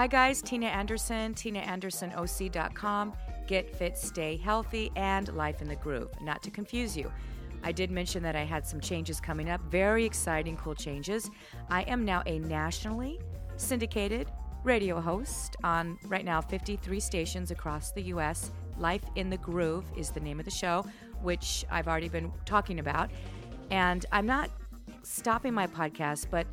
Hi, guys. Tina Anderson, TinaAndersonOC.com. Get fit, stay healthy, and life in the groove. Not to confuse you. I did mention that I had some changes coming up. Very exciting, cool changes. I am now a nationally syndicated radio host on right now 53 stations across the U.S. Life in the Groove is the name of the show, which I've already been talking about. And I'm not stopping my podcast, but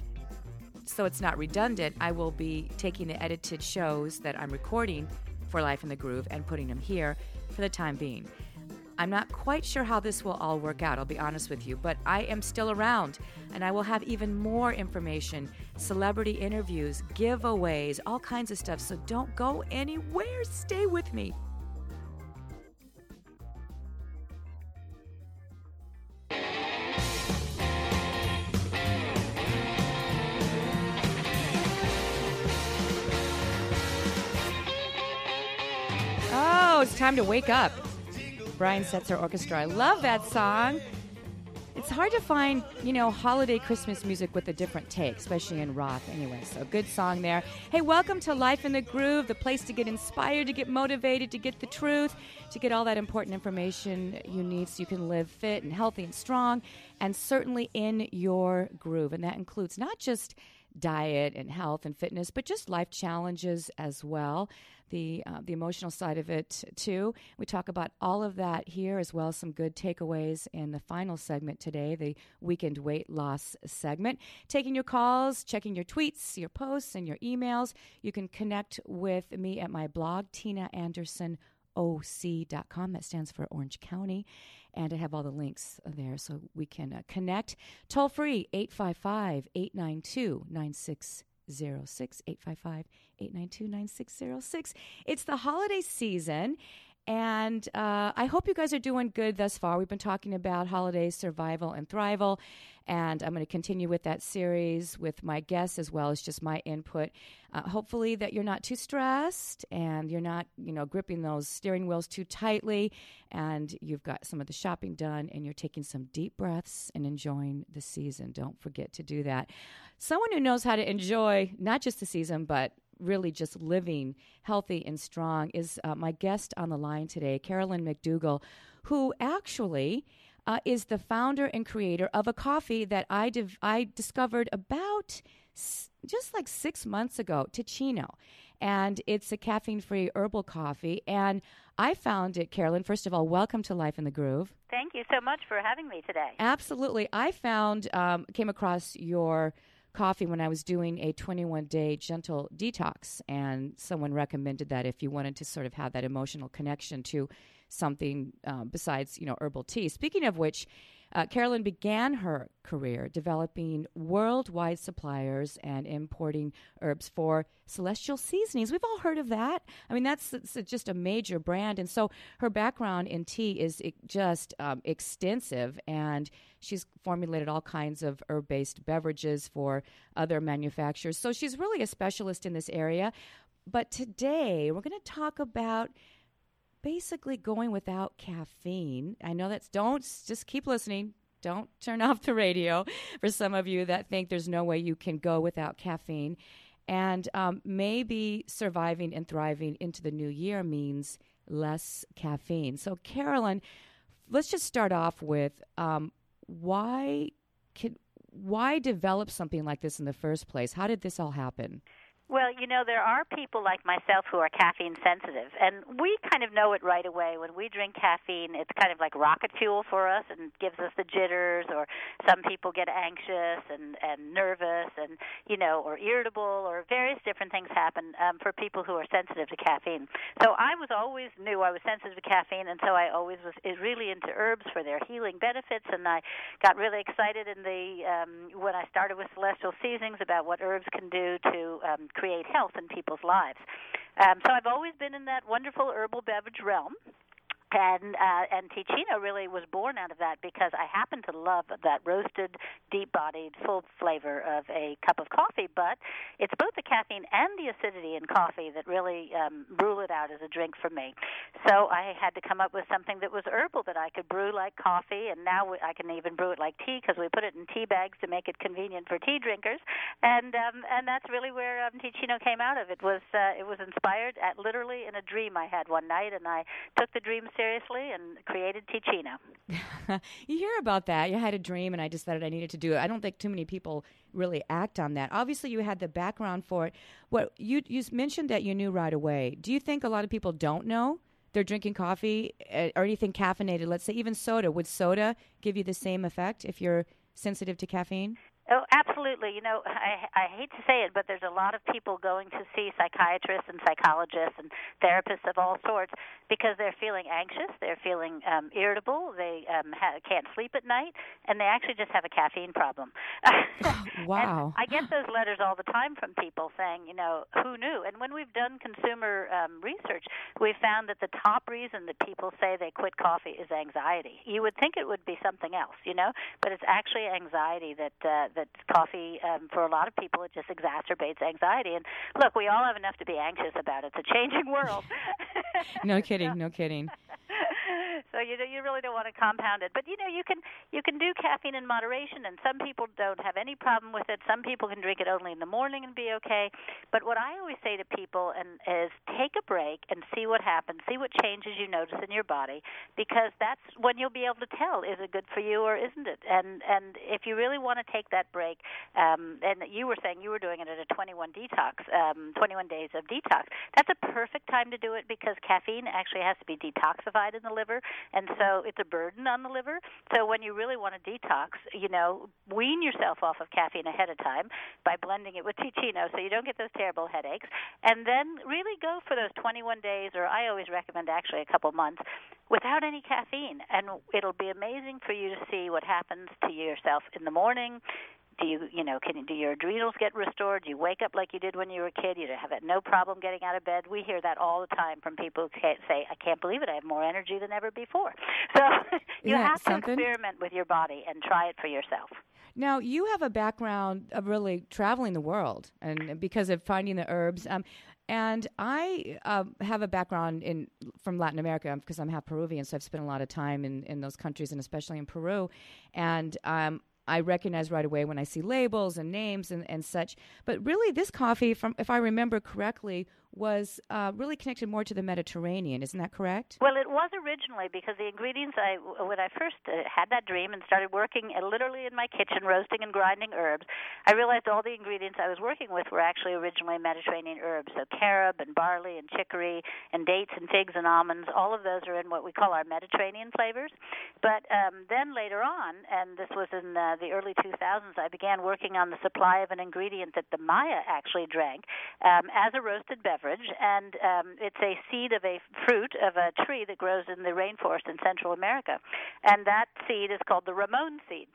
so it's not redundant, I will be taking the edited shows that I'm recording for Life in the Groove and putting them here for the time being. I'm not quite sure how this will all work out, I'll be honest with you, but I am still around and I will have even more information, celebrity interviews, giveaways, all kinds of stuff. So don't go anywhere. Stay with me. Oh, it's time to wake up. Brian Setzer Orchestra. I love that song. It's hard to find, you know, holiday Christmas music with a different take, especially in rock. Anyway, so good song there. Hey, welcome to Life in the Groove, the place to get inspired, to get motivated, to get the truth, to get all that important information you need so you can live fit and healthy and strong, and certainly in your groove. And that includes not just diet and health and fitness, but just life challenges as well. The uh, the emotional side of it too. We talk about all of that here, as well as some good takeaways in the final segment today, the weekend weight loss segment. Taking your calls, checking your tweets, your posts, and your emails. You can connect with me at my blog, Tina Anderson oc.com. That stands for Orange County. And I have all the links there so we can uh, connect. Toll free 855 892 9606. 855 892 9606. It's the holiday season. And uh, I hope you guys are doing good thus far. We've been talking about holiday survival and thrival, and I'm going to continue with that series with my guests as well as just my input. Uh, hopefully, that you're not too stressed and you're not, you know, gripping those steering wheels too tightly, and you've got some of the shopping done, and you're taking some deep breaths and enjoying the season. Don't forget to do that. Someone who knows how to enjoy not just the season, but really just living healthy and strong is uh, my guest on the line today, Carolyn McDougal, who actually uh, is the founder and creator of a coffee that I, div- I discovered about s- just like six months ago, Teeccino. And it's a caffeine free herbal coffee. And I found it, Carolyn. First of all, welcome to Life in the Groove. Thank you so much for having me today. Absolutely. I found, um, came across your coffee when I was doing a 21 day gentle detox. And someone recommended that if you wanted to sort of have that emotional connection to something uh, besides, you know, herbal tea. Speaking of which, uh, Carolyn began her career developing worldwide suppliers and importing herbs for celestial seasonings. We've all heard of that. I mean, that's, just a major brand. And so her background in tea is just um, extensive, and she's formulated all kinds of herb based beverages for other manufacturers. So she's really a specialist in this area. But today, we're going to talk about basically going without caffeine. I know that's don't just keep listening. Don't turn off the radio for some of you that think there's no way you can go without caffeine. And um, maybe surviving and thriving into the new year means less caffeine. So, Carolyn, let's just start off with um, why can why develop something like this in the first place? How did this all happen? Well, you know, there are people like myself who are caffeine sensitive, and we kind of know it right away. When we drink caffeine, it's kind of like rocket fuel for us and gives us the jitters, or some people get anxious and, and nervous and, you know, or irritable, or various different things happen um, for people who are sensitive to caffeine. So I was always knew I was sensitive to caffeine, and so I always was really into herbs for their healing benefits, and I got really excited in the um, when I started with Celestial Seasonings about what herbs can do to um, create health in people's lives. Um, so I've always been in that wonderful herbal beverage realm. And uh, and Teeccino really was born out of that because I happen to love that roasted, deep-bodied, full flavor of a cup of coffee. But it's both the caffeine and the acidity in coffee that really um, rule it out as a drink for me. So I had to come up with something that was herbal that I could brew like coffee, and now I can even brew it like tea because we put it in tea bags to make it convenient for tea drinkers. And um, and that's really where um, Teeccino came out of. It was uh, it was inspired at literally in a dream I had one night, and I took the dream seriously and created Teeccino. you hear about that. You had a dream, and I decided I needed to do it. I don't think too many people really act on that. Obviously, you had the background for it. What you you mentioned that you knew right away. Do you think a lot of people don't know? They're drinking coffee eh, or anything caffeinated. Let's say even soda. Would soda give you the same effect if you're sensitive to caffeine? Oh, absolutely. You know, I I hate to say it, but there's a lot of people going to see psychiatrists and psychologists and therapists of all sorts because they're feeling anxious, they're feeling um, irritable, they um, ha- can't sleep at night, and they actually just have a caffeine problem. wow. I get those letters all the time from people saying, you know, who knew? And when we've done consumer um, research, we found that the top reason that people say they quit coffee is anxiety. You would think it would be something else, you know, but it's actually anxiety that uh, that coffee um, for a lot of people it just exacerbates anxiety. And look, we all have enough to be anxious about. It's a changing world. no kidding, no kidding. so you you really don't want to compound it. But you know you can you can do caffeine in moderation, and some people don't have any problem with it. Some people can drink it only in the morning and be okay. But what I always say to people and is take a break and see what happens, see what changes you notice in your body, because that's when you'll be able to tell is it good for you or isn't it. And and if you really want to take that break, um, and you were saying you were doing it at a 21 detox, um, 21 days of detox, that's a perfect time to do it because caffeine actually has to be detoxified in the liver, and so it's a burden on the liver. So when you really want to detox, you know, wean yourself off of caffeine ahead of time by blending it with Teeccino, so you don't get those terrible headaches, and then really go for those 21 days, or I always recommend actually a couple months, without any caffeine, and it'll be amazing for you to see what happens to yourself in the morning do you you know can do your adrenals get restored do you wake up like you did when you were a kid you have no problem getting out of bed we hear that all the time from people who say i can't believe it i have more energy than ever before so you have to something? experiment with your body and try it for yourself now you have a background of really traveling the world and because of finding the herbs um, and I uh, have a background in from Latin America because I'm half Peruvian, so I've spent a lot of time in, in those countries and especially in Peru. And um, I recognize right away when I see labels and names and, and such. But really, this coffee, from if I remember correctly, was uh, really connected more to the Mediterranean. Isn't that correct? Well, it was originally because the ingredients I when I first uh, had that dream and started working uh, literally in my kitchen roasting and grinding herbs, I realized all the ingredients I was working with were actually originally Mediterranean herbs. So carob and barley and chicory and dates and figs and almonds, all of those are in what we call our Mediterranean flavors. But um, then later on, and this was in uh, the early 2000s, I began working on the supply of an ingredient that the Maya actually drank um, as a roasted beverage beverage, and um, it's a seed of a fruit of a tree that grows in the rainforest in Central America, and that seed is called the Ramon seed.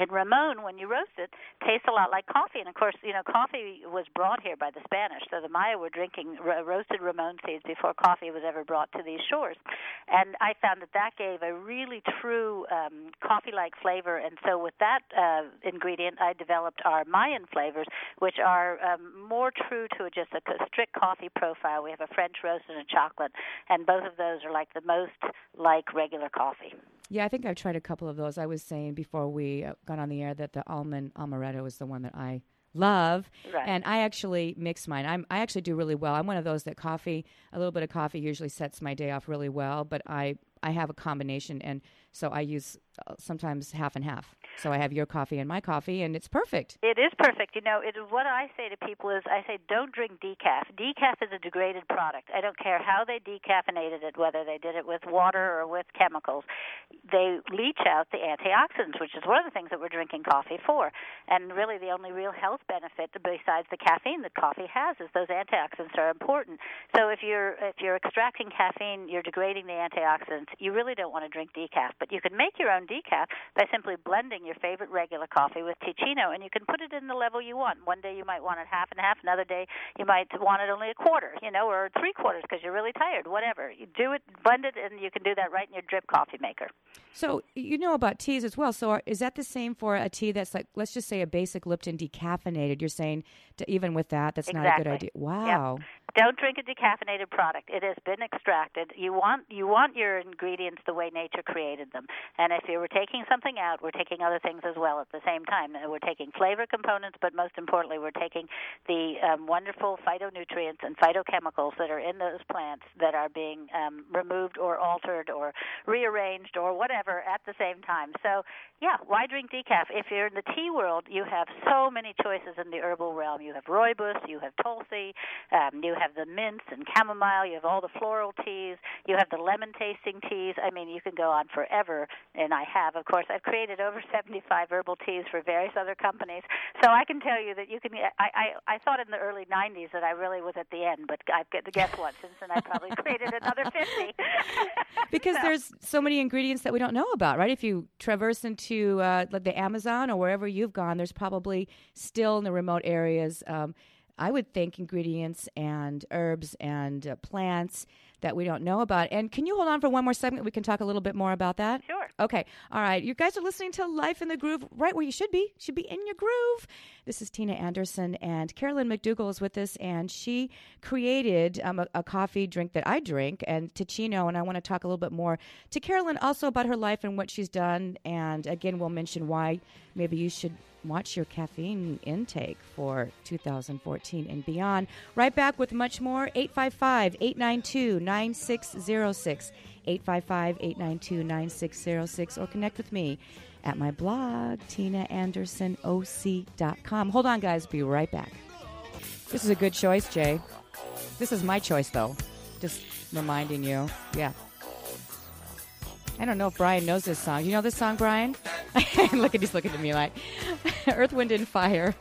And Ramon, when you roast it, tastes a lot like coffee. And of course, you know, coffee was brought here by the Spanish. So the Maya were drinking ro- roasted Ramon seeds before coffee was ever brought to these shores. And I found that that gave a really true um, coffee-like flavor. And so with that uh, ingredient, I developed our Mayan flavors, which are um, more true to just a strict coffee profile. We have a French roast and a chocolate, and both of those are like the most like regular coffee. Yeah, I think I've tried a couple of those. I was saying before we uh, got on the air that the almond amaretto is the one that I love right. and i actually mix mine I'm, i actually do really well i'm one of those that coffee a little bit of coffee usually sets my day off really well but i i have a combination and so i use Uh, sometimes half and half so I have your coffee and my coffee, and it's perfect. It is perfect. You know, it, what I say to people is, I say, don't drink decaf. Decaf is a degraded product. I don't care how they decaffeinated it, whether they did it with water or with chemicals. They leach out the antioxidants, which is one of the things that we're drinking coffee for. And really, the only real health benefit besides the caffeine that coffee has is those antioxidants are important. So if you're if you're extracting caffeine, you're degrading the antioxidants. You really don't want to drink decaf, but you can make your own decaf by simply blending your favorite regular coffee with Teeccino, and you can put it in the level you want. One day you might want it half and half, another day you might want it only a quarter, you know, or three quarters because you're really tired. Whatever you do it, blend it, and you can do that right in your drip coffee maker. So you know about teas as well. So are, is that the same for a tea that's like, let's just say a basic Lipton decaffeinated? You're saying to, even with that, that's exactly. not a good idea. Wow. Yep. Don't drink a decaffeinated product. It has been extracted. You want you want your ingredients the way nature created them. And if you were taking something out, we're taking other things as well at the same time. We're taking flavor components, but most importantly, we're taking the um, wonderful phytonutrients and phytochemicals that are in those plants that are being um, removed or altered or rearranged or whatever at the same time. So, yeah, why drink decaf? If you're in the tea world, you have so many choices in the herbal realm. You have rooibos, you have tulsi, um, you have the mints and chamomile, you have all the floral teas, you have the lemon tasting teas. I mean, you can go on forever, and I have. Of course, I've created over 75 herbal teas for various other companies. So I can tell you that you can. I I, I thought in the early 90s that I really was at the end, but I've got to guess what? Since then, I probably created another 50. because so. there's so many ingredients that we don't know about, right? If you traverse into uh, the Amazon or wherever you've gone, there's probably still in the remote areas. Um, I would think ingredients and herbs and uh, plants that we don't know about. And can you hold on for one more segment? We can talk a little bit more about that. Sure. Okay. All right. You guys are listening to Life in the Groove, right where you should be. Should be in your groove. This is Tina Anderson, and Carolyn McDougal is with us, and she created um, a, a, coffee drink that I drink, and Teeccino. And I want to talk a little bit more to Carolyn also about her life and what she's done. And again, we'll mention why maybe you should watch your caffeine intake for 2014 and beyond. Right back with much more. 855 892 9606. 855 892 9606. Or connect with me at my blog, tinaandersonoc.com. Hold on, guys. Be right back. This is a good choice, Jay. This is my choice, though. Just reminding you. Yeah. I don't know if Brian knows this song. You know this song, Brian? Look at he's looking at me like Earth, Wind, and Fire.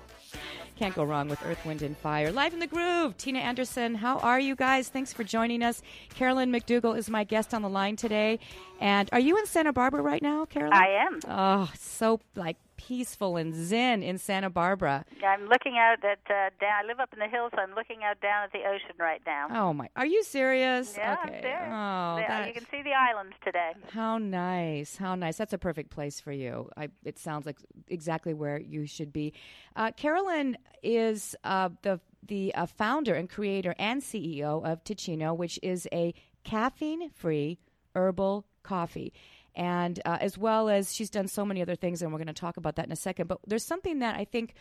Can't go wrong with Earth, Wind, and Fire. Live in the Groove. Tina Anderson, how are you guys? Thanks for joining us. Carolyn McDougal is my guest on the line today. And are you in Santa Barbara right now, Carolyn? I am. Oh, so like peaceful and zen in Santa Barbara. I'm looking out at uh, down. I live up in the hills, so I'm looking out down at the ocean right now. Oh my! Are you serious? Yeah, okay. I'm. Oh, yeah, that, you can see the islands today. How nice! How nice! That's a perfect place for you. I, it sounds like exactly where you should be. Uh, Carolyn is uh, the the uh, founder and creator and CEO of Teeccino, which is a caffeine-free herbal coffee and uh, as well as she's done so many other things, and we're going to talk about that in a second. But there's something that I think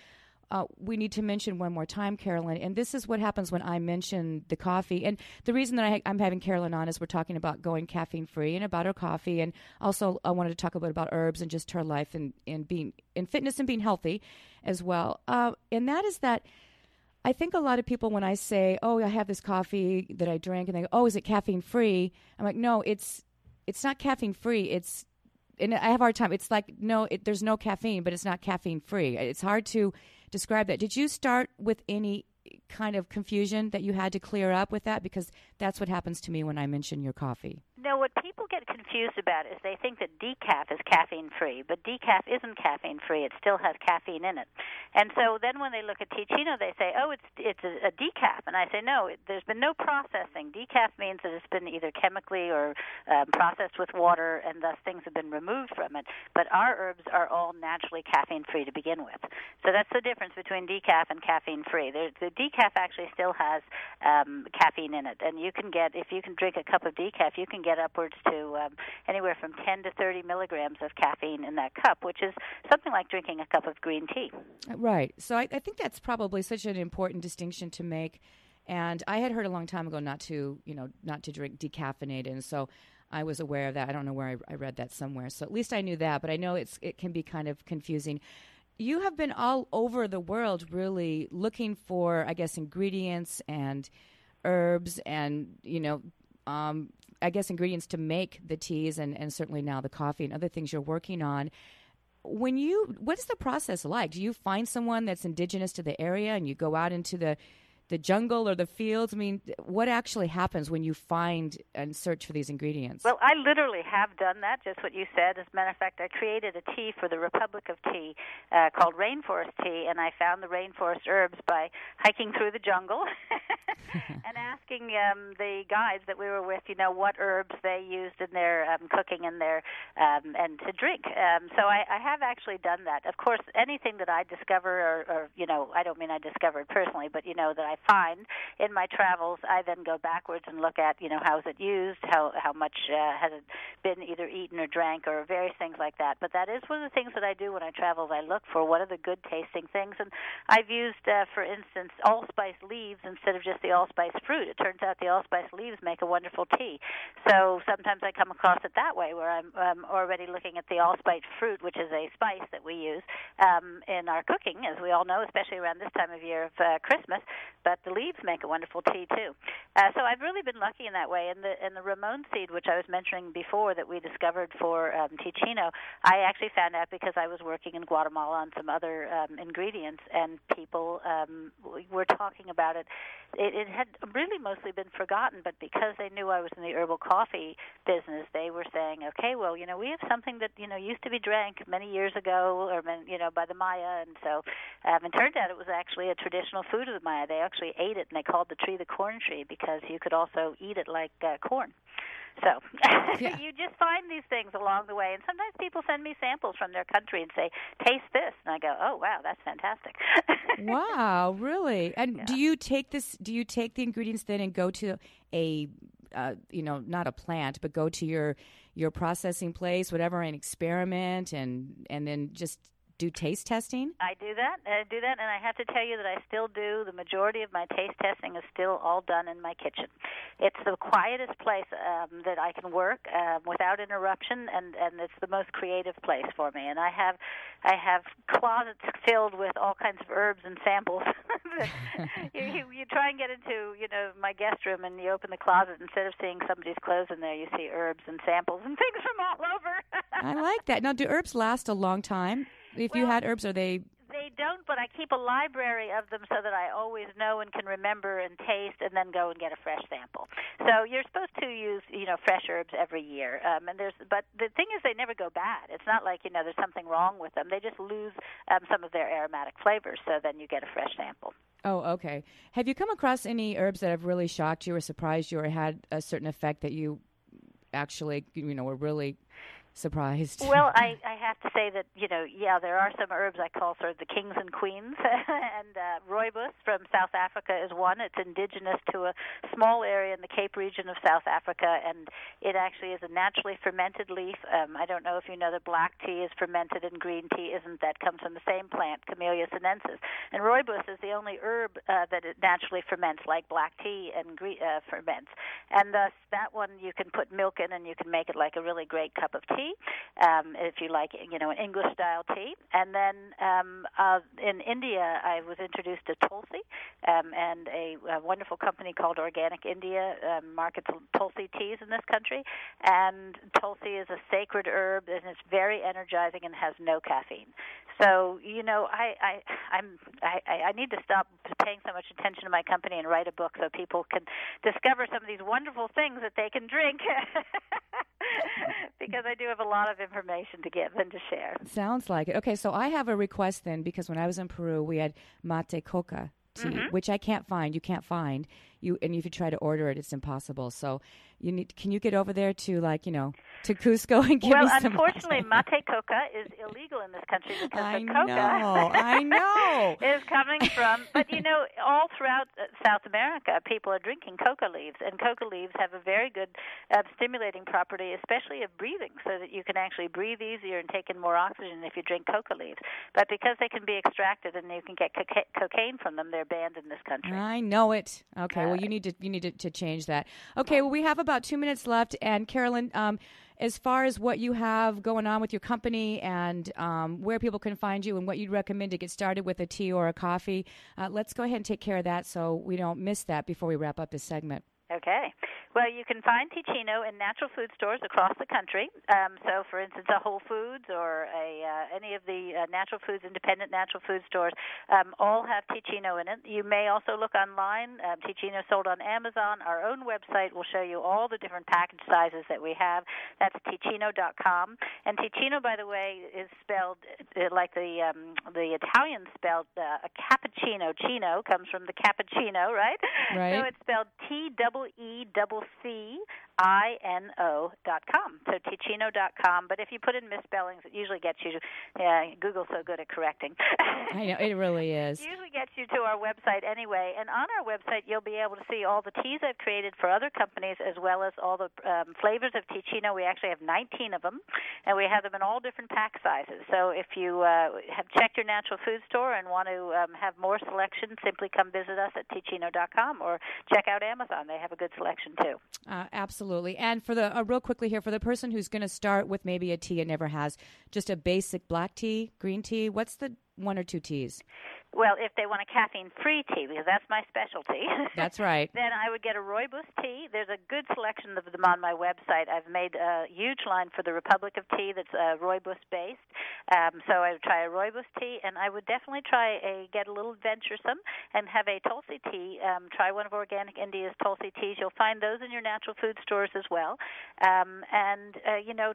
uh, we need to mention one more time, Carolyn. And this is what happens when I mention the coffee. And the reason that I, am having Carolyn on is we're talking about going caffeine free and about her coffee. And also, I wanted to talk a bit about herbs and just her life and, and being in fitness and being healthy as well. Uh, and that is that. I think a lot of people, when I say, "Oh, I have this coffee that I drink," and they go, "Oh, is it caffeine free?" I'm like, "No, it's it's not caffeine free. It's and I have a hard time. It's like no, it, there's no caffeine, but it's not caffeine free. It's hard to describe that. Did you start with any kind of confusion that you had to clear up with that? Because that's what happens to me when I mention your coffee. No, what people get confused about is they think that decaf is caffeine free, but decaf isn't caffeine free. It still has caffeine in it. And so then when they look at Teeccino, they say, "Oh, it's it's a, a decaf," and I say, "No, it, there's been no processing. Decaf means that it's been either chemically or um, processed with water, and thus things have been removed from it. But our herbs are all naturally caffeine free to begin with. So that's the difference between decaf and caffeine free. The, decaf actually still has um, caffeine in it, and you can get if you can drink a cup of decaf, you can get upwards to um, anywhere from 10 to 30 milligrams of caffeine in that cup, which is something like drinking a cup of green tea. Right. So I, I think that's probably such an important distinction to make. And I had heard a long time ago not to, you know, not to drink decaffeinated, and so I was aware of that. I don't know where I, I read that somewhere, so at least I knew that. But I know it's it can be kind of confusing you have been all over the world really looking for i guess ingredients and herbs and you know um, I guess, ingredients to make the teas and, and certainly now the coffee and other things you're working on. When you, what is the process like? Do you find someone that's indigenous to the area and you go out into the the jungle or the fields? I mean, what actually happens when you find and search for these ingredients? Well, I literally have done that, just what you said. As a matter of fact, I created a tea for the Republic of Tea uh, called Rainforest Tea, and I found the rainforest herbs by hiking through the jungle and asking um, the guides that we were with, you know, what herbs they used in their um, cooking and their um, and to drink. Um, so I, I have actually done that. Of course, anything that I discover, or, or you know, I don't mean I discovered personally, but you know that I find in my travels, I then go backwards and look at, you know, how is it used, how how much uh, has it been either eaten or drank, or various things like that. But that is one of the things that I do when I travel. I look for what are the good tasting things, and I've used, uh, for instance, allspice leaves instead of just the allspice fruit. It turns out the allspice leaves make a wonderful tea. So sometimes I come across it that way, where I'm um, already looking at the allspice fruit, which is a spice that we use um, in our cooking, as we all know, especially around this time of year of uh, Christmas. But the leaves make a wonderful tea too. Uh, so I've really been lucky in that way. And the and the ramon seed, which I was mentioning before, that we discovered for um, Teeccino, I actually found out because I was working in Guatemala on some other um, ingredients, and people um, were talking about it. it. It had really mostly been forgotten, but because they knew I was in the herbal coffee business, they were saying, "Okay, well, you know, we have something that you know used to be drank many years ago, or you know, by the Maya." And so, um, it turned out it was actually a traditional food of the Maya. They actually ate it, and they called the tree the corn tree because you could also eat it like uh, corn. So yeah. you just find these things along the way, and sometimes people send me samples from their country and say, "Taste this," and I go, "Oh wow, that's fantastic." wow, really? And yeah. do you take this? Do you take the ingredients then and go to a, uh, you know, not a plant, but go to your your processing place, whatever, and experiment, and and then just do taste testing? I do that. I do that, and I have to tell you that I still do. The majority of my taste testing is still all done in my kitchen. It's the quietest place um, that I can work um, without interruption, and and it's the most creative place for me. And I have I have closets filled with all kinds of herbs and samples. you, you, you try and get into you know my guest room, and you open the closet. Instead of seeing somebody's clothes in there, you see herbs and samples and things from all over. I like that. Now, do herbs last a long time? If well, you had herbs, are they? They don't, but I keep a library of them so that I always know and can remember and taste, and then go and get a fresh sample. So you're supposed to use, you know, fresh herbs every year. Um, and there's, but the thing is, they never go bad. It's not like you know there's something wrong with them. They just lose um, some of their aromatic flavors. So then you get a fresh sample. Oh, okay. Have you come across any herbs that have really shocked you or surprised you or had a certain effect that you actually, you know, were really surprised? Well, I, I have to say that you know, yeah, there are some herbs I call sort of the kings and queens, and uh, rooibos from South Africa is one. It's indigenous to a small area in the Cape region of South Africa, and it actually is a naturally fermented leaf. Um, I don't know if you know that black tea is fermented and green tea isn't. That comes from the same plant, Camellia sinensis, and rooibos is the only herb uh, that it naturally ferments, like black tea and gre- uh, ferments, and thus that one you can put milk in, and you can make it like a really great cup of um, if you like, you know, an English style tea. And then um, uh, in India, I was introduced to Tulsi, um, and a, a wonderful company called Organic India um, markets Tulsi teas in this country. And Tulsi is a sacred herb, and it's very energizing and has no caffeine. So you know, I I I'm I, I need to stop paying so much attention to my company and write a book so people can discover some of these wonderful things that they can drink. because I do have a lot of information to give and to share. Sounds like it. Okay, so I have a request then because when I was in Peru, we had mate coca tea, mm-hmm. which I can't find. You can't find you, and if you try to order it, it's impossible. So you need. Can you get over there to like you know to Cusco and give well, me some? Well, unfortunately, mate coca is illegal in this country because I the coca know, I know. is coming from. But you know, all throughout uh, South America, people are drinking coca leaves, and coca leaves have a very good uh, stimulating property, especially of breathing, so that you can actually breathe easier and take in more oxygen if you drink coca leaves. But because they can be extracted and you can get coca- cocaine from them, they're banned in this country. I know it. Okay, well, you need to you need to, to change that. Okay, well, we have about two minutes left, and Carolyn. Um, as far as what you have going on with your company and um, where people can find you and what you'd recommend to get started with a tea or a coffee, uh, let's go ahead and take care of that so we don't miss that before we wrap up this segment. Okay. Well, you can find Teeccino in natural food stores across the country. Um, so, for instance, a Whole Foods or a uh, any of the uh, natural foods, independent natural food stores, um, all have Teeccino in it. You may also look online. Um, Teeccino sold on Amazon. Our own website will show you all the different package sizes that we have. That's Teeccino.com. And Teeccino, by the way, is spelled uh, like the um, the Italian spelled uh, a cappuccino. Chino comes from the cappuccino, right? Right. So it's spelled T double E double C I N O dot com. So Teeccino dot com. But if you put in misspellings, it usually gets you. Yeah, Google's so good at correcting. I know it really is. It usually gets you to our website anyway. And on our website, you'll be able to see all the teas I've created for other companies, as well as all the um, flavors of Teeccino. We actually have 19 of them, and we have them in all different pack sizes. So if you uh, have checked your natural food store and want to um, have more selection, simply come visit us at Teeccino dot com or check out Amazon. They have a good selection too. Uh, absolutely. And for the uh, real quickly here, for the person who's going to start with maybe a tea it never has, just a basic black tea, green tea. What's the one or two teas? Well, if they want a caffeine-free tea, because that's my specialty. That's right. then I would get a rooibos tea. There's a good selection of them on my website. I've made a huge line for the Republic of Tea that's uh, rooibos based. Um, so I would try a rooibos tea, and I would definitely try a get a little venturesome and have a tulsi tea. Um, try one of Organic India's tulsi teas. You'll find those in your natural food stores as well. Um, and uh, you know,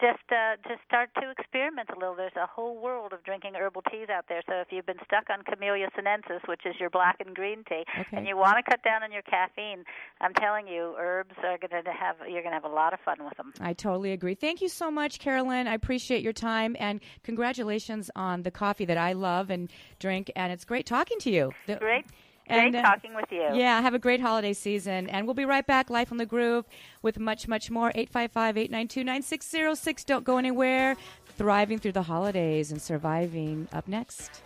just uh, just start to experiment a little. There's a whole world of drinking herbal teas out there. So if you've been stuck on Camellia sinensis, which is your black and green tea, Okay. and you want to cut down on your caffeine, I'm telling you, herbs are going to have you're going to have a lot of fun with them. I totally agree. Thank you so much, Carolyn. I appreciate your time and congratulations on the coffee that I love and drink. And it's great talking to you. The- Great, great And, uh, talking with you. Yeah, have a great holiday season. And we'll be right back, Life on the Groove, with much, much more. 855 892 9606. Don't go anywhere. Thriving through the holidays and surviving up next.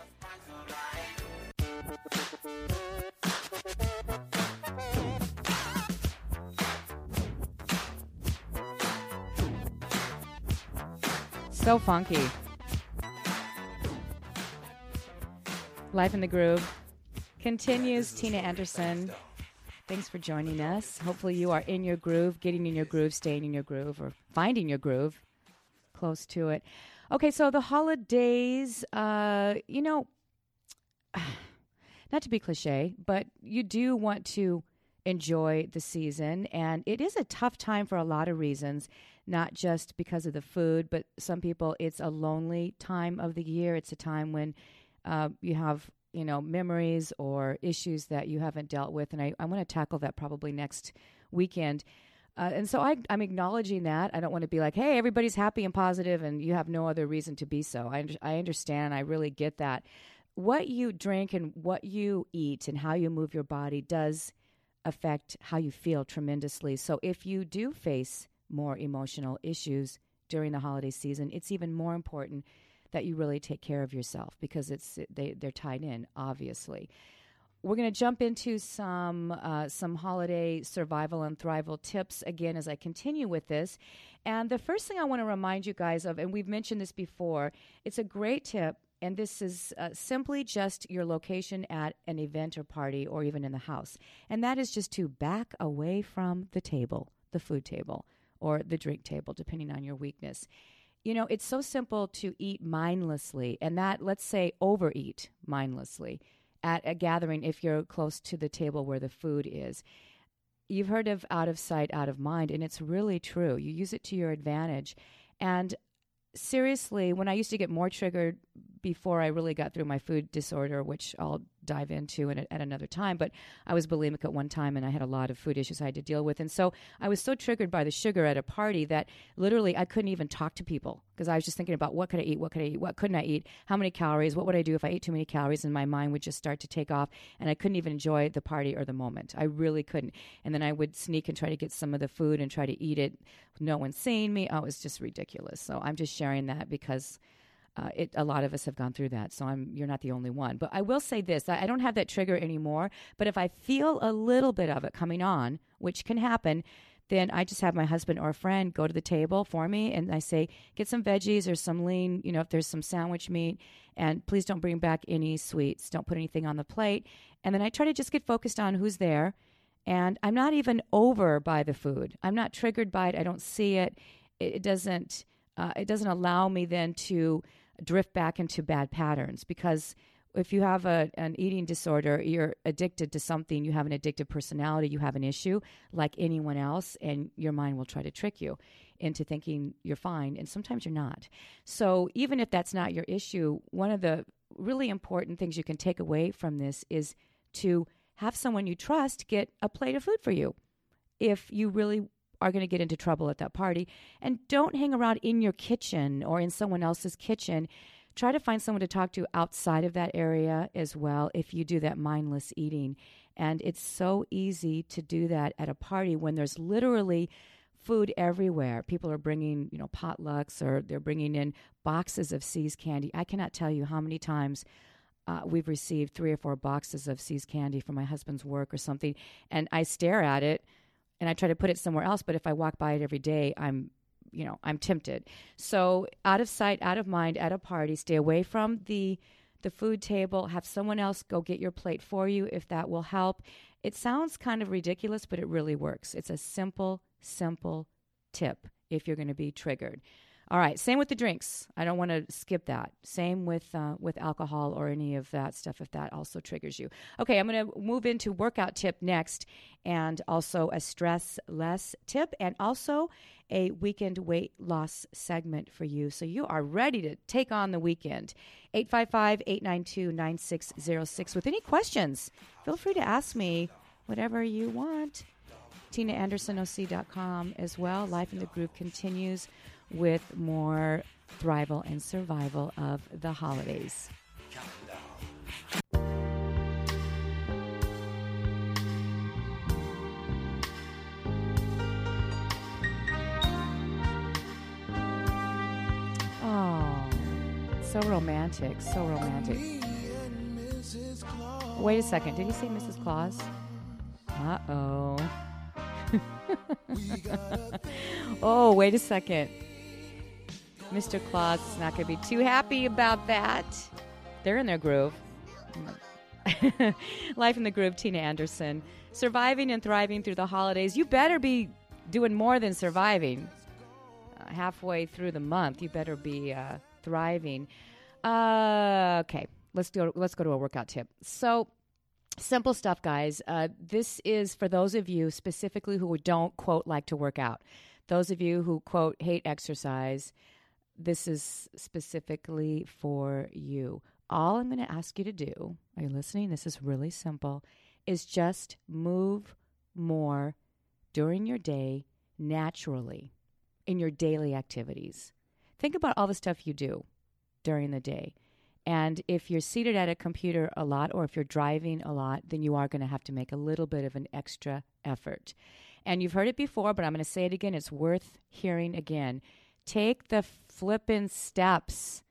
So funky. Life in the Groove continues. Tina Anderson, thanks for joining us. Hopefully, you are in your groove, getting in your groove, staying in your groove, or finding your groove close to it. Okay, so the holidays, uh, you know, not to be cliche, but you do want to enjoy the season. And it is a tough time for a lot of reasons, not just because of the food, but some people, it's a lonely time of the year. It's a time when uh, you have, you know, memories or issues that you haven't dealt with. And I, I want to tackle that probably next weekend. Uh, and so I, I'm acknowledging that. I don't want to be like, hey, everybody's happy and positive and you have no other reason to be so. I, I understand. I really get that. What you drink and what you eat and how you move your body does affect how you feel tremendously. So if you do face more emotional issues during the holiday season, it's even more important that you really take care of yourself because it's they they're tied in obviously. We're going to jump into some uh, some holiday survival and thrival tips again as I continue with this. And the first thing I want to remind you guys of, and we've mentioned this before, it's a great tip, and this is uh, simply just your location at an event or party or even in the house, and that is just to back away from the table, the food table, or the drink table, depending on your weakness. You know, it's so simple to eat mindlessly, and that, let's say, overeat mindlessly at a gathering if you're close to the table where the food is. You've heard of out of sight, out of mind, and it's really true. You use it to your advantage. And seriously, when I used to get more triggered before I really got through my food disorder, which I'll dive into in, at another time, but I was bulimic at one time and I had a lot of food issues I had to deal with. And so I was so triggered by the sugar at a party that literally I couldn't even talk to people because I was just thinking about what could I eat, what could I eat, what couldn't I eat, how many calories, what would I do if I ate too many calories, and my mind would just start to take off and I couldn't even enjoy the party or the moment. I really couldn't. And then I would sneak and try to get some of the food and try to eat it. No one seeing me. Oh, it was just ridiculous. So I'm just sharing that because uh, it, a lot of us have gone through that, so I'm you're not the only one. But I will say this: I, I don't have that trigger anymore. But if I feel a little bit of it coming on, which can happen, then I just have my husband or a friend go to the table for me, and I say, get some veggies or some lean. You know, if there's some sandwich meat, and please don't bring back any sweets. Don't put anything on the plate. And then I try to just get focused on who's there. and I'm not even over by the food. I'm not triggered by it. I don't see it. It, it doesn't. Uh, it doesn't allow me then to drift back into bad patterns because if you have a, an eating disorder, you're addicted to something, you have an addictive personality, you have an issue like anyone else, and your mind will try to trick you into thinking you're fine, and sometimes you're not. So, even if that's not your issue, one of the really important things you can take away from this is to have someone you trust get a plate of food for you if you really are going to get into trouble at that party. And don't hang around in your kitchen or in someone else's kitchen try to find someone to talk to outside of that area as well if you do that mindless eating. And it's so easy to do that at a party when there's literally food everywhere. People are bringing, you know, potlucks or they're bringing in boxes of See's candy. I cannot tell you how many times uh, we've received three or four boxes of See's candy from my husband's work or something, and I stare at it and I try to put it somewhere else. But if I walk by it every day, I'm you know, I'm tempted. So out of sight, out of mind at a party, stay away from the the food table, have someone else go get your plate for you if that will help. It sounds kind of ridiculous, but it really works. It's a simple, simple tip if you're going to be triggered. All right, same with the drinks. I don't want to skip that. Same with uh, with alcohol or any of that stuff if that also triggers you. Okay, I'm going to move into workout tip next, and also a stress less tip, and also a weekend weight loss segment for you. So you are ready to take on the weekend. 855 892 9606. With any questions, feel free to ask me whatever you want. TinaAndersonOC.com as well. Life in the Groove continues with more thrival and survival of the holidays. Oh, so romantic, so romantic. Wait a second. Did he say Mrs. Claus? Uh oh. oh, wait a second. Mr. Claus is not going to be too happy about that. They're in their groove. Life in the Groove, Tina Anderson. Surviving and thriving through the holidays. You better be doing more than surviving. Uh, halfway through the month, you better be uh, thriving. Uh, okay, let's go. Let's go to a workout tip. So, simple stuff, guys. Uh, this is for those of you specifically who don't quote like to work out. Those of you who quote hate exercise this is specifically for you. All I'm going to ask you to do, are you listening? This is really simple, is just move more during your day naturally in your daily activities. Think about all the stuff you do during the day. And if you're seated at a computer a lot or if you're driving a lot, then you are going to have to make a little bit of an extra effort. And you've heard it before, but I'm going to say it again. It's worth hearing again. Take the flippin' steps.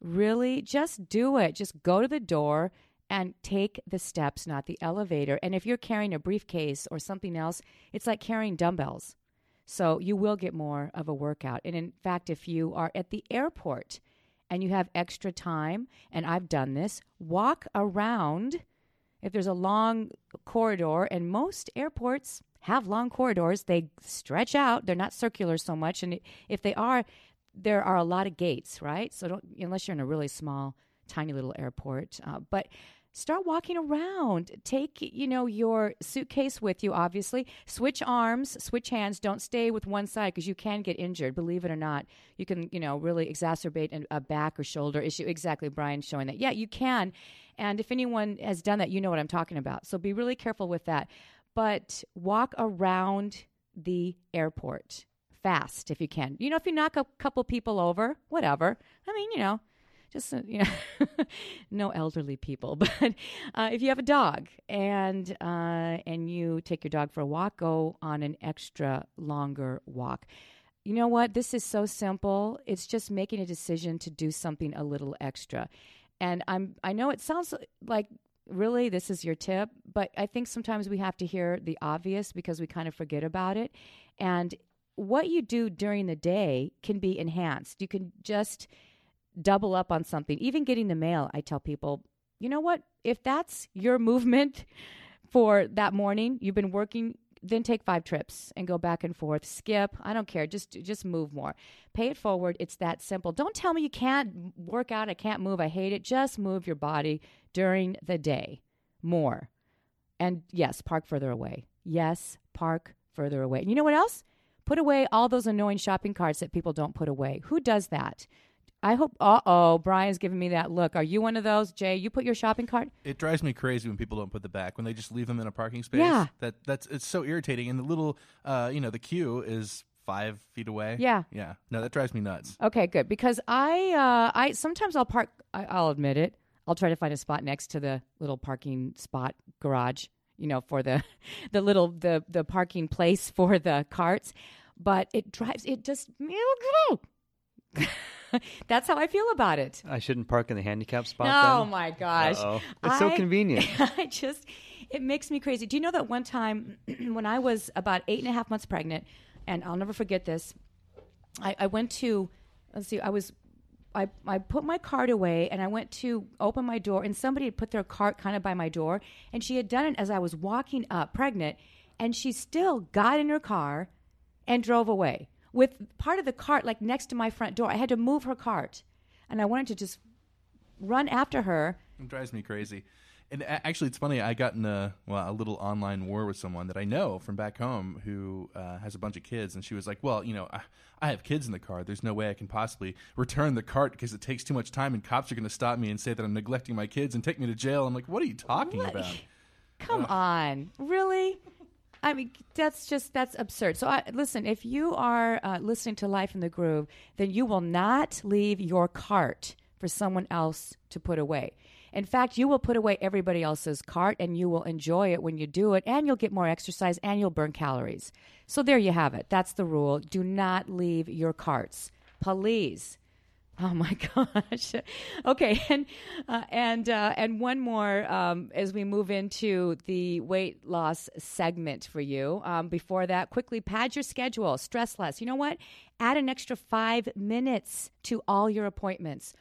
Really, just do it. Just go to the door and take the steps, not the elevator. And if you're carrying a briefcase or something else, it's like carrying dumbbells. So you will get more of a workout. And in fact, if you are at the airport and you have extra time, and I've done this, walk around. If there's a long corridor, and most airports have long corridors. They stretch out. They're not circular so much. And if they are, there are a lot of gates, right? So don't, unless you're in a really small, tiny little airport. Uh, but start walking around. Take, you know, your suitcase with you, obviously. Switch arms, switch hands. Don't stay with one side because you can get injured. Believe it or not, you can, you know, really exacerbate a back or shoulder issue. Exactly, Brian showing that. Yeah, you can. And if anyone has done that, you know what I'm talking about. So be really careful with that but walk around the airport fast if you can. You know, if you knock a couple people over, whatever. I mean, you know, just uh, you know, no elderly people, but uh, if you have a dog and uh, and you take your dog for a walk, go on an extra longer walk. You know what? This is so simple. It's just making a decision to do something a little extra. And I'm I know it sounds like really this is your tip but i think sometimes we have to hear the obvious because we kind of forget about it. And what you do during the day can be enhanced. You can just double up on something. Even getting the mail i tell people you know what? If that's your movement for that morning. You've been working, then take five trips and go back and forth. Skip. I don't care. Just just move more. Pay it forward. It's that simple. Don't tell me you can't work out. I can't move. I hate it. Just move your body during the day more. And yes, park further away. Yes, park further away. And you know what else? Put away all those annoying shopping carts that people don't put away. Who does that? I hope. Uh oh, Brian's giving me that look. Are you one of those, Jay? You put your shopping cart? It drives me crazy when people don't put the back when they just leave them in a parking space. Yeah. that that's it's so irritating. And the little, uh, you know, the queue is five feet away. Yeah. yeah. No, that drives me nuts. Okay, good. Because I, uh, I sometimes I'll park. I, I'll admit it. I'll try to find a spot next to the little parking spot garage. You know, for the, the little the the parking place for the carts. But it drives. It just. That's how I feel about it. I shouldn't park in the handicap spot. Oh then? my gosh. Uh-oh. It's so convenient. I just, it makes me crazy. Do you know that one time when I was about eight and a half months pregnant, and I'll never forget this, I, I went to, let's see, I was, I, I put my cart away and I went to open my door, and somebody had put their cart kind of by my door, and she had done it as I was walking up pregnant, and she still got in her car and drove away with part of the cart like next to my front door. I had to move her cart, and I wanted to just run after her. It drives me crazy. And actually, it's funny. I got in a well a little online war with someone that I know from back home who uh, has a bunch of kids, and she was like, "Well, you know, I, I have kids in the car. There's no way I can possibly return the cart because it takes too much time, and cops are going to stop me and say that I'm neglecting my kids and take me to jail." I'm like, "What are you talking What? about?" Come on, really? I mean, that's just that's absurd. So, I, listen, if you are uh, listening to Life in the Groove, then you will not leave your cart for someone else to put away. In fact, you will put away everybody else's cart, and you will enjoy it when you do it, and you'll get more exercise, and you'll burn calories. So there you have it. That's the rule. Do not leave your carts, please. Oh my gosh. Okay, and uh, and uh, and one more um, as we move into the weight loss segment for you. Um, before that, quickly pad your schedule, stress less. You know what? Add an extra five minutes to all your appointments.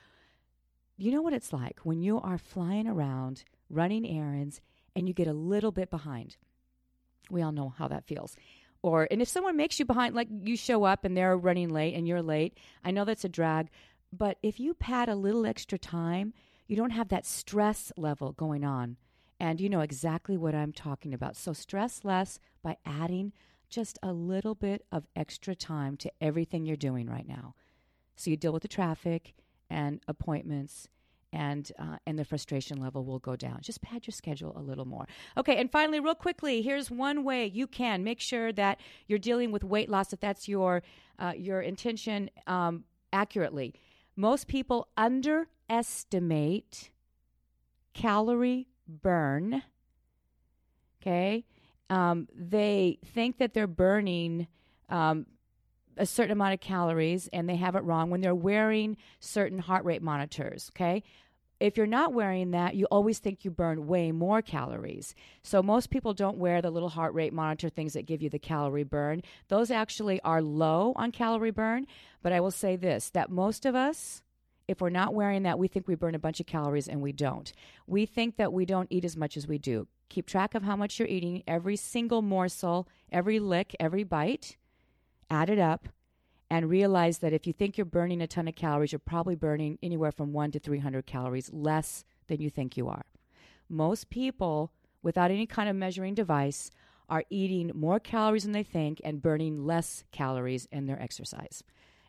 You know what it's like when you are flying around running errands and you get a little bit behind. We all know how that feels. Or and if someone makes you behind, like you show up and they're running late and you're late, I know that's a drag. But if you pad a little extra time, you don't have that stress level going on. And you know exactly what I'm talking about. So stress less by adding just a little bit of extra time to everything you're doing right now. So you deal with the traffic and appointments and uh, and the frustration level will go down. Just pad your schedule a little more. Okay, and finally, real quickly, here's one way you can make sure that you're dealing with weight loss if that's your uh, your intention um, accurately. Most people underestimate calorie burn. Okay, um, they think that they're burning. Um, a certain amount of calories and they have it wrong when they're wearing certain heart rate monitors, okay? If you're not wearing that, you always think you burn way more calories. So most people don't wear the little heart rate monitor things that give you the calorie burn. Those actually are low on calorie burn, but I will say this that most of us if we're not wearing that, we think we burn a bunch of calories and we don't. We think that we don't eat as much as we do. Keep track of how much you're eating, every single morsel, every lick, every bite add it up and realize that if you think you're burning a ton of calories, you're probably burning anywhere from 1 to 300 calories less than you think you are. Most people, without any kind of measuring device, are eating more calories than they think and burning less calories in their exercise.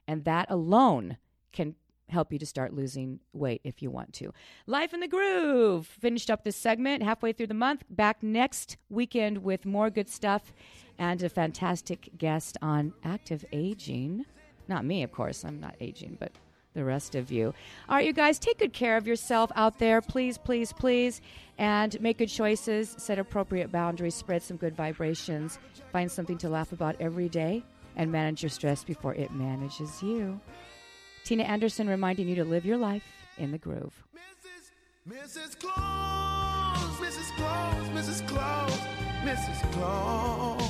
And that alone can help you to start losing weight if you want to. Life in the Groove finished up this segment halfway through the month. Back next weekend with more good stuff and a fantastic guest on active aging. Not me, of course. I'm not aging, but the rest of you. All right, you guys, take good care of yourself out there, please, please, please, and make good choices, set appropriate boundaries, spread some good vibrations, find something to laugh about every day, and manage your stress before it manages you. Tina Anderson reminding you to live your life in the groove. Mrs. Mrs. Mrs. Mrs. Claus.